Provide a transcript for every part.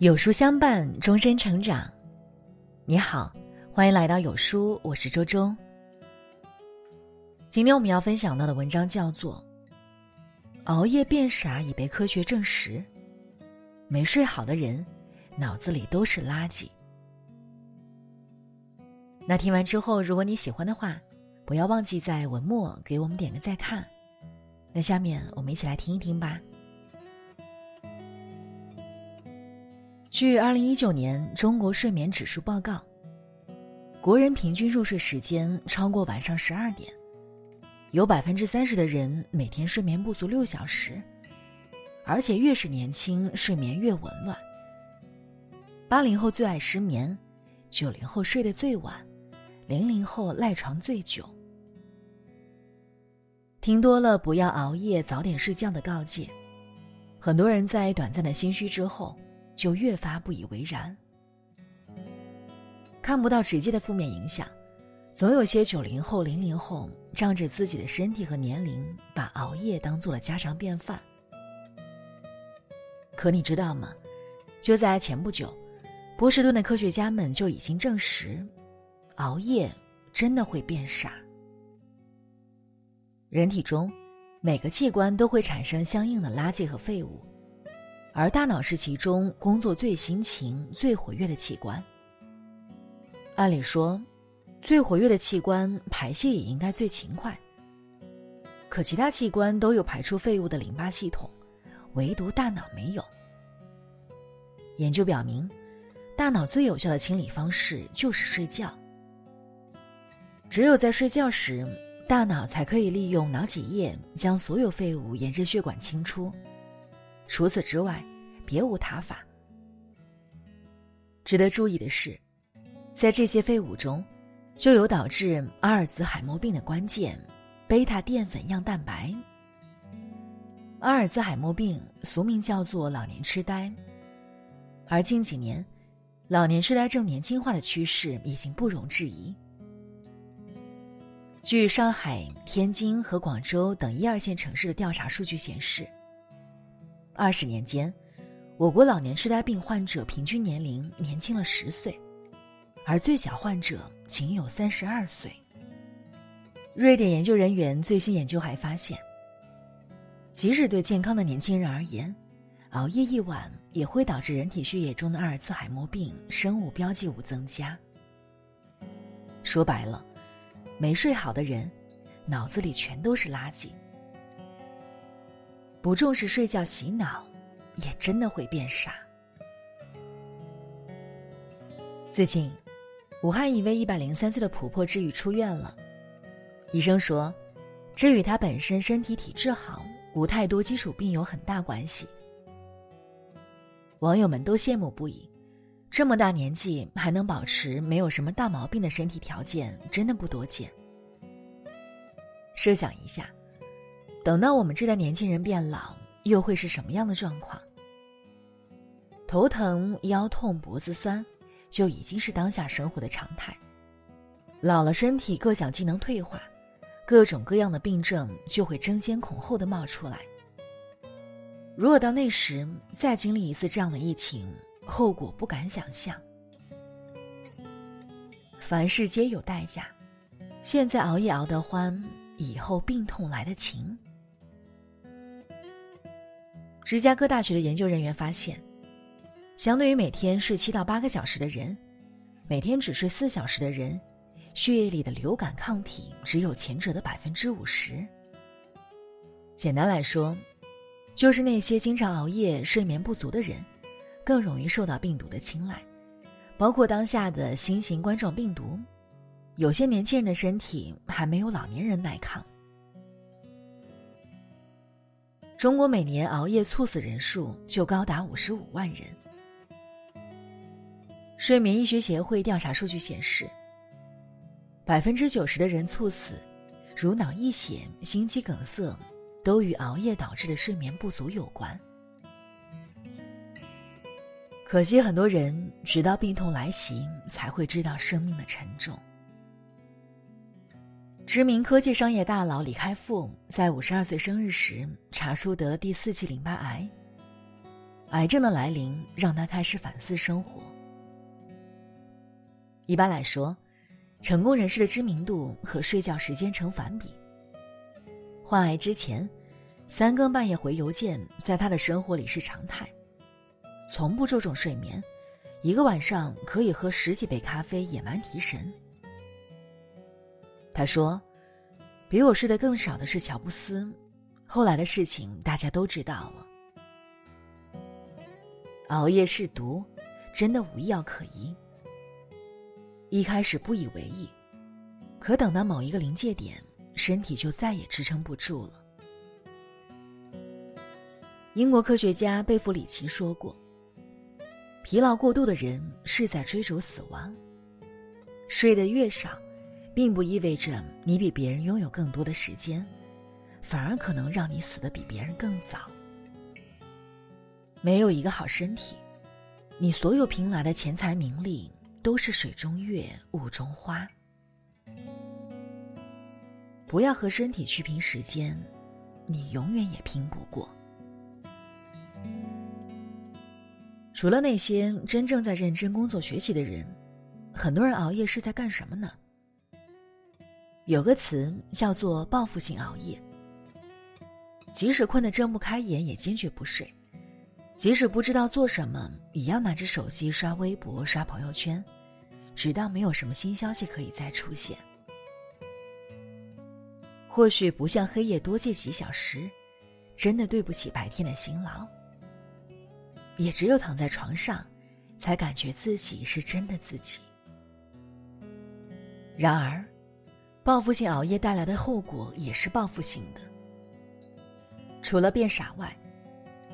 有书相伴，终身成长。你好，欢迎来到有书，我是周周。今天我们要分享到的文章叫做《熬夜变傻已被科学证实》，没睡好的人脑子里都是垃圾。那听完之后，如果你喜欢的话，不要忘记在文末给我们点个再看。那下面我们一起来听一听吧。据二零一九年中国睡眠指数报告，国人平均入睡时间超过晚上十二点，有百分之三十的人每天睡眠不足六小时，而且越是年轻，睡眠越紊乱。八零后最爱失眠，九零后睡得最晚，零零后赖床最久。听多了不要熬夜、早点睡觉的告诫，很多人在短暂的心虚之后。就越发不以为然，看不到直接的负面影响，总有些九零后、零零后仗着自己的身体和年龄，把熬夜当做了家常便饭。可你知道吗？就在前不久，波士顿的科学家们就已经证实，熬夜真的会变傻。人体中每个器官都会产生相应的垃圾和废物。而大脑是其中工作最辛勤、最活跃的器官。按理说，最活跃的器官排泄也应该最勤快。可其他器官都有排出废物的淋巴系统，唯独大脑没有。研究表明，大脑最有效的清理方式就是睡觉。只有在睡觉时，大脑才可以利用脑脊液将所有废物沿着血管清出。除此之外，别无他法。值得注意的是，在这些废物中，就有导致阿尔兹海默病的关键——贝塔淀粉样蛋白。阿尔兹海默病俗名叫做老年痴呆，而近几年，老年痴呆症年轻化的趋势已经不容置疑。据上海、天津和广州等一二线城市的调查数据显示。二十年间，我国老年痴呆病患者平均年龄年轻了十岁，而最小患者仅有三十二岁。瑞典研究人员最新研究还发现，即使对健康的年轻人而言，熬夜一晚也会导致人体血液中的阿尔茨海默病生物标记物增加。说白了，没睡好的人，脑子里全都是垃圾。不重视睡觉洗脑，也真的会变傻。最近，武汉一位一百零三岁的婆婆治愈出院了。医生说，这与她本身身体体质好，无太多基础病有很大关系。网友们都羡慕不已，这么大年纪还能保持没有什么大毛病的身体条件，真的不多见。设想一下。等到我们这代年轻人变老，又会是什么样的状况？头疼、腰痛、脖子酸，就已经是当下生活的常态。老了，身体各项机能退化，各种各样的病症就会争先恐后的冒出来。如果到那时再经历一次这样的疫情，后果不敢想象。凡事皆有代价，现在熬夜熬得欢，以后病痛来得勤。芝加哥大学的研究人员发现，相对于每天睡七到八个小时的人，每天只睡四小时的人，血液里的流感抗体只有前者的百分之五十。简单来说，就是那些经常熬夜、睡眠不足的人，更容易受到病毒的青睐，包括当下的新型冠状病毒。有些年轻人的身体还没有老年人耐抗。中国每年熬夜猝死人数就高达五十五万人。睡眠医学协会调查数据显示，百分之九十的人猝死，如脑溢血、心肌梗塞，都与熬夜导致的睡眠不足有关。可惜很多人直到病痛来袭，才会知道生命的沉重。知名科技商业大佬李开复在五十二岁生日时查出得第四期淋巴癌。癌症的来临让他开始反思生活。一般来说，成功人士的知名度和睡觉时间成反比。患癌之前，三更半夜回邮件在他的生活里是常态，从不注重睡眠，一个晚上可以喝十几杯咖啡野蛮提神。他说：“比我睡得更少的是乔布斯，后来的事情大家都知道了。熬夜是毒，真的无药可医。一开始不以为意，可等到某一个临界点。”身体就再也支撑不住了。英国科学家贝弗里奇说过：“疲劳过度的人是在追逐死亡。睡得越少，并不意味着你比别人拥有更多的时间，反而可能让你死得比别人更早。没有一个好身体，你所有凭来的钱财名利都是水中月，雾中花。”不要和身体去拼时间，你永远也拼不过。除了那些真正在认真工作学习的人，很多人熬夜是在干什么呢？有个词叫做报复性熬夜。即使困得睁不开眼，也坚决不睡；即使不知道做什么，也要拿着手机刷微博、刷朋友圈，直到没有什么新消息可以再出现。或许不像黑夜多借几小时，真的对不起白天的辛劳。也只有躺在床上，才感觉自己是真的自己。然而，报复性熬夜带来的后果也是报复性的。除了变傻外，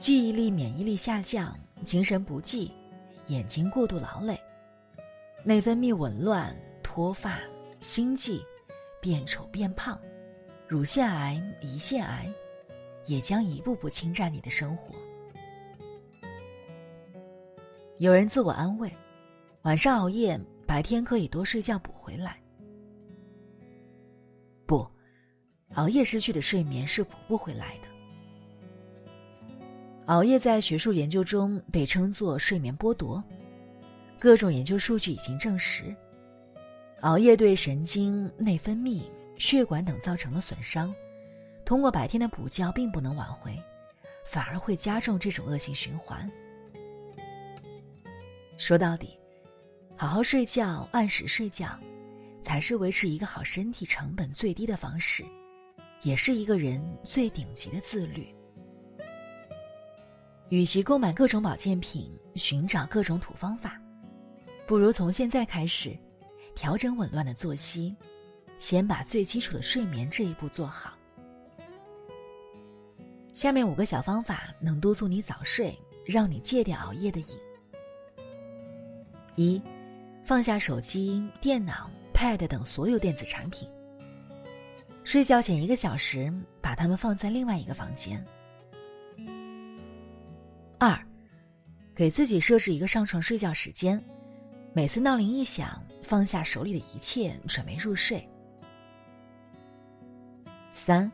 记忆力、免疫力下降，精神不济，眼睛过度劳累，内分泌紊乱，脱发、心悸，变丑变胖。乳腺癌、胰腺癌，也将一步步侵占你的生活。有人自我安慰，晚上熬夜，白天可以多睡觉补回来。不，熬夜失去的睡眠是补不回来的。熬夜在学术研究中被称作睡眠剥夺，各种研究数据已经证实，熬夜对神经、内分泌。血管等造成了损伤，通过白天的补觉并不能挽回，反而会加重这种恶性循环。说到底，好好睡觉、按时睡觉，才是维持一个好身体成本最低的方式，也是一个人最顶级的自律。与其购买各种保健品、寻找各种土方法，不如从现在开始，调整紊乱的作息。先把最基础的睡眠这一步做好。下面五个小方法能督促你早睡，让你戒掉熬夜的瘾。一，放下手机、电脑、Pad 等所有电子产品。睡觉前一个小时，把它们放在另外一个房间。二，给自己设置一个上床睡觉时间，每次闹铃一响，放下手里的一切，准备入睡。三，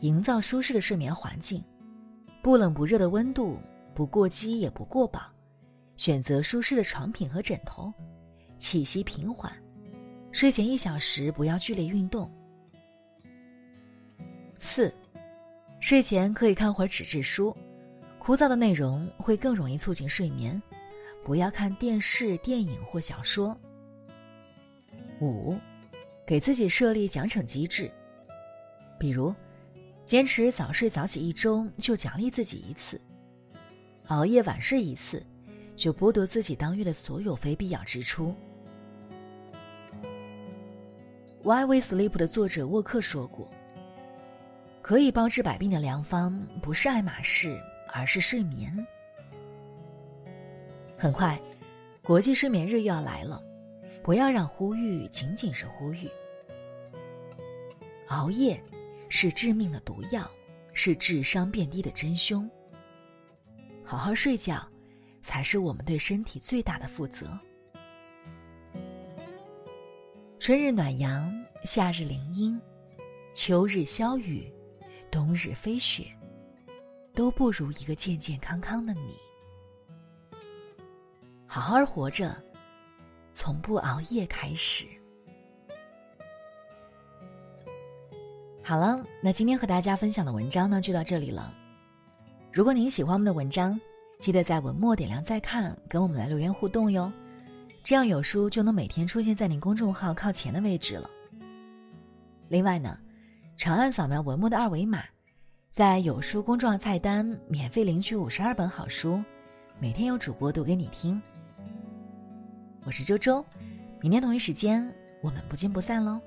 营造舒适的睡眠环境，不冷不热的温度，不过饥也不过饱，选择舒适的床品和枕头，气息平缓，睡前一小时不要剧烈运动。四，睡前可以看会儿纸质书，枯燥的内容会更容易促进睡眠，不要看电视、电影或小说。五，给自己设立奖惩机制。比如，坚持早睡早起一周就奖励自己一次；熬夜晚睡一次，就剥夺自己当月的所有非必要支出。《Why We Sleep》的作者沃克说过：“可以包治百病的良方不是爱马仕，而是睡眠。”很快，国际睡眠日又要来了，不要让呼吁仅仅是呼吁。熬夜。是致命的毒药，是智商变低的真凶。好好睡觉，才是我们对身体最大的负责。春日暖阳，夏日林荫，秋日消雨，冬日飞雪，都不如一个健健康康的你。好好活着，从不熬夜开始。好了，那今天和大家分享的文章呢，就到这里了。如果您喜欢我们的文章，记得在文末点亮再看，跟我们来留言互动哟。这样有书就能每天出现在您公众号靠前的位置了。另外呢，长按扫描文末的二维码，在有书公众号菜单免费领取五十二本好书，每天有主播读给你听。我是周周，明天同一时间我们不见不散喽。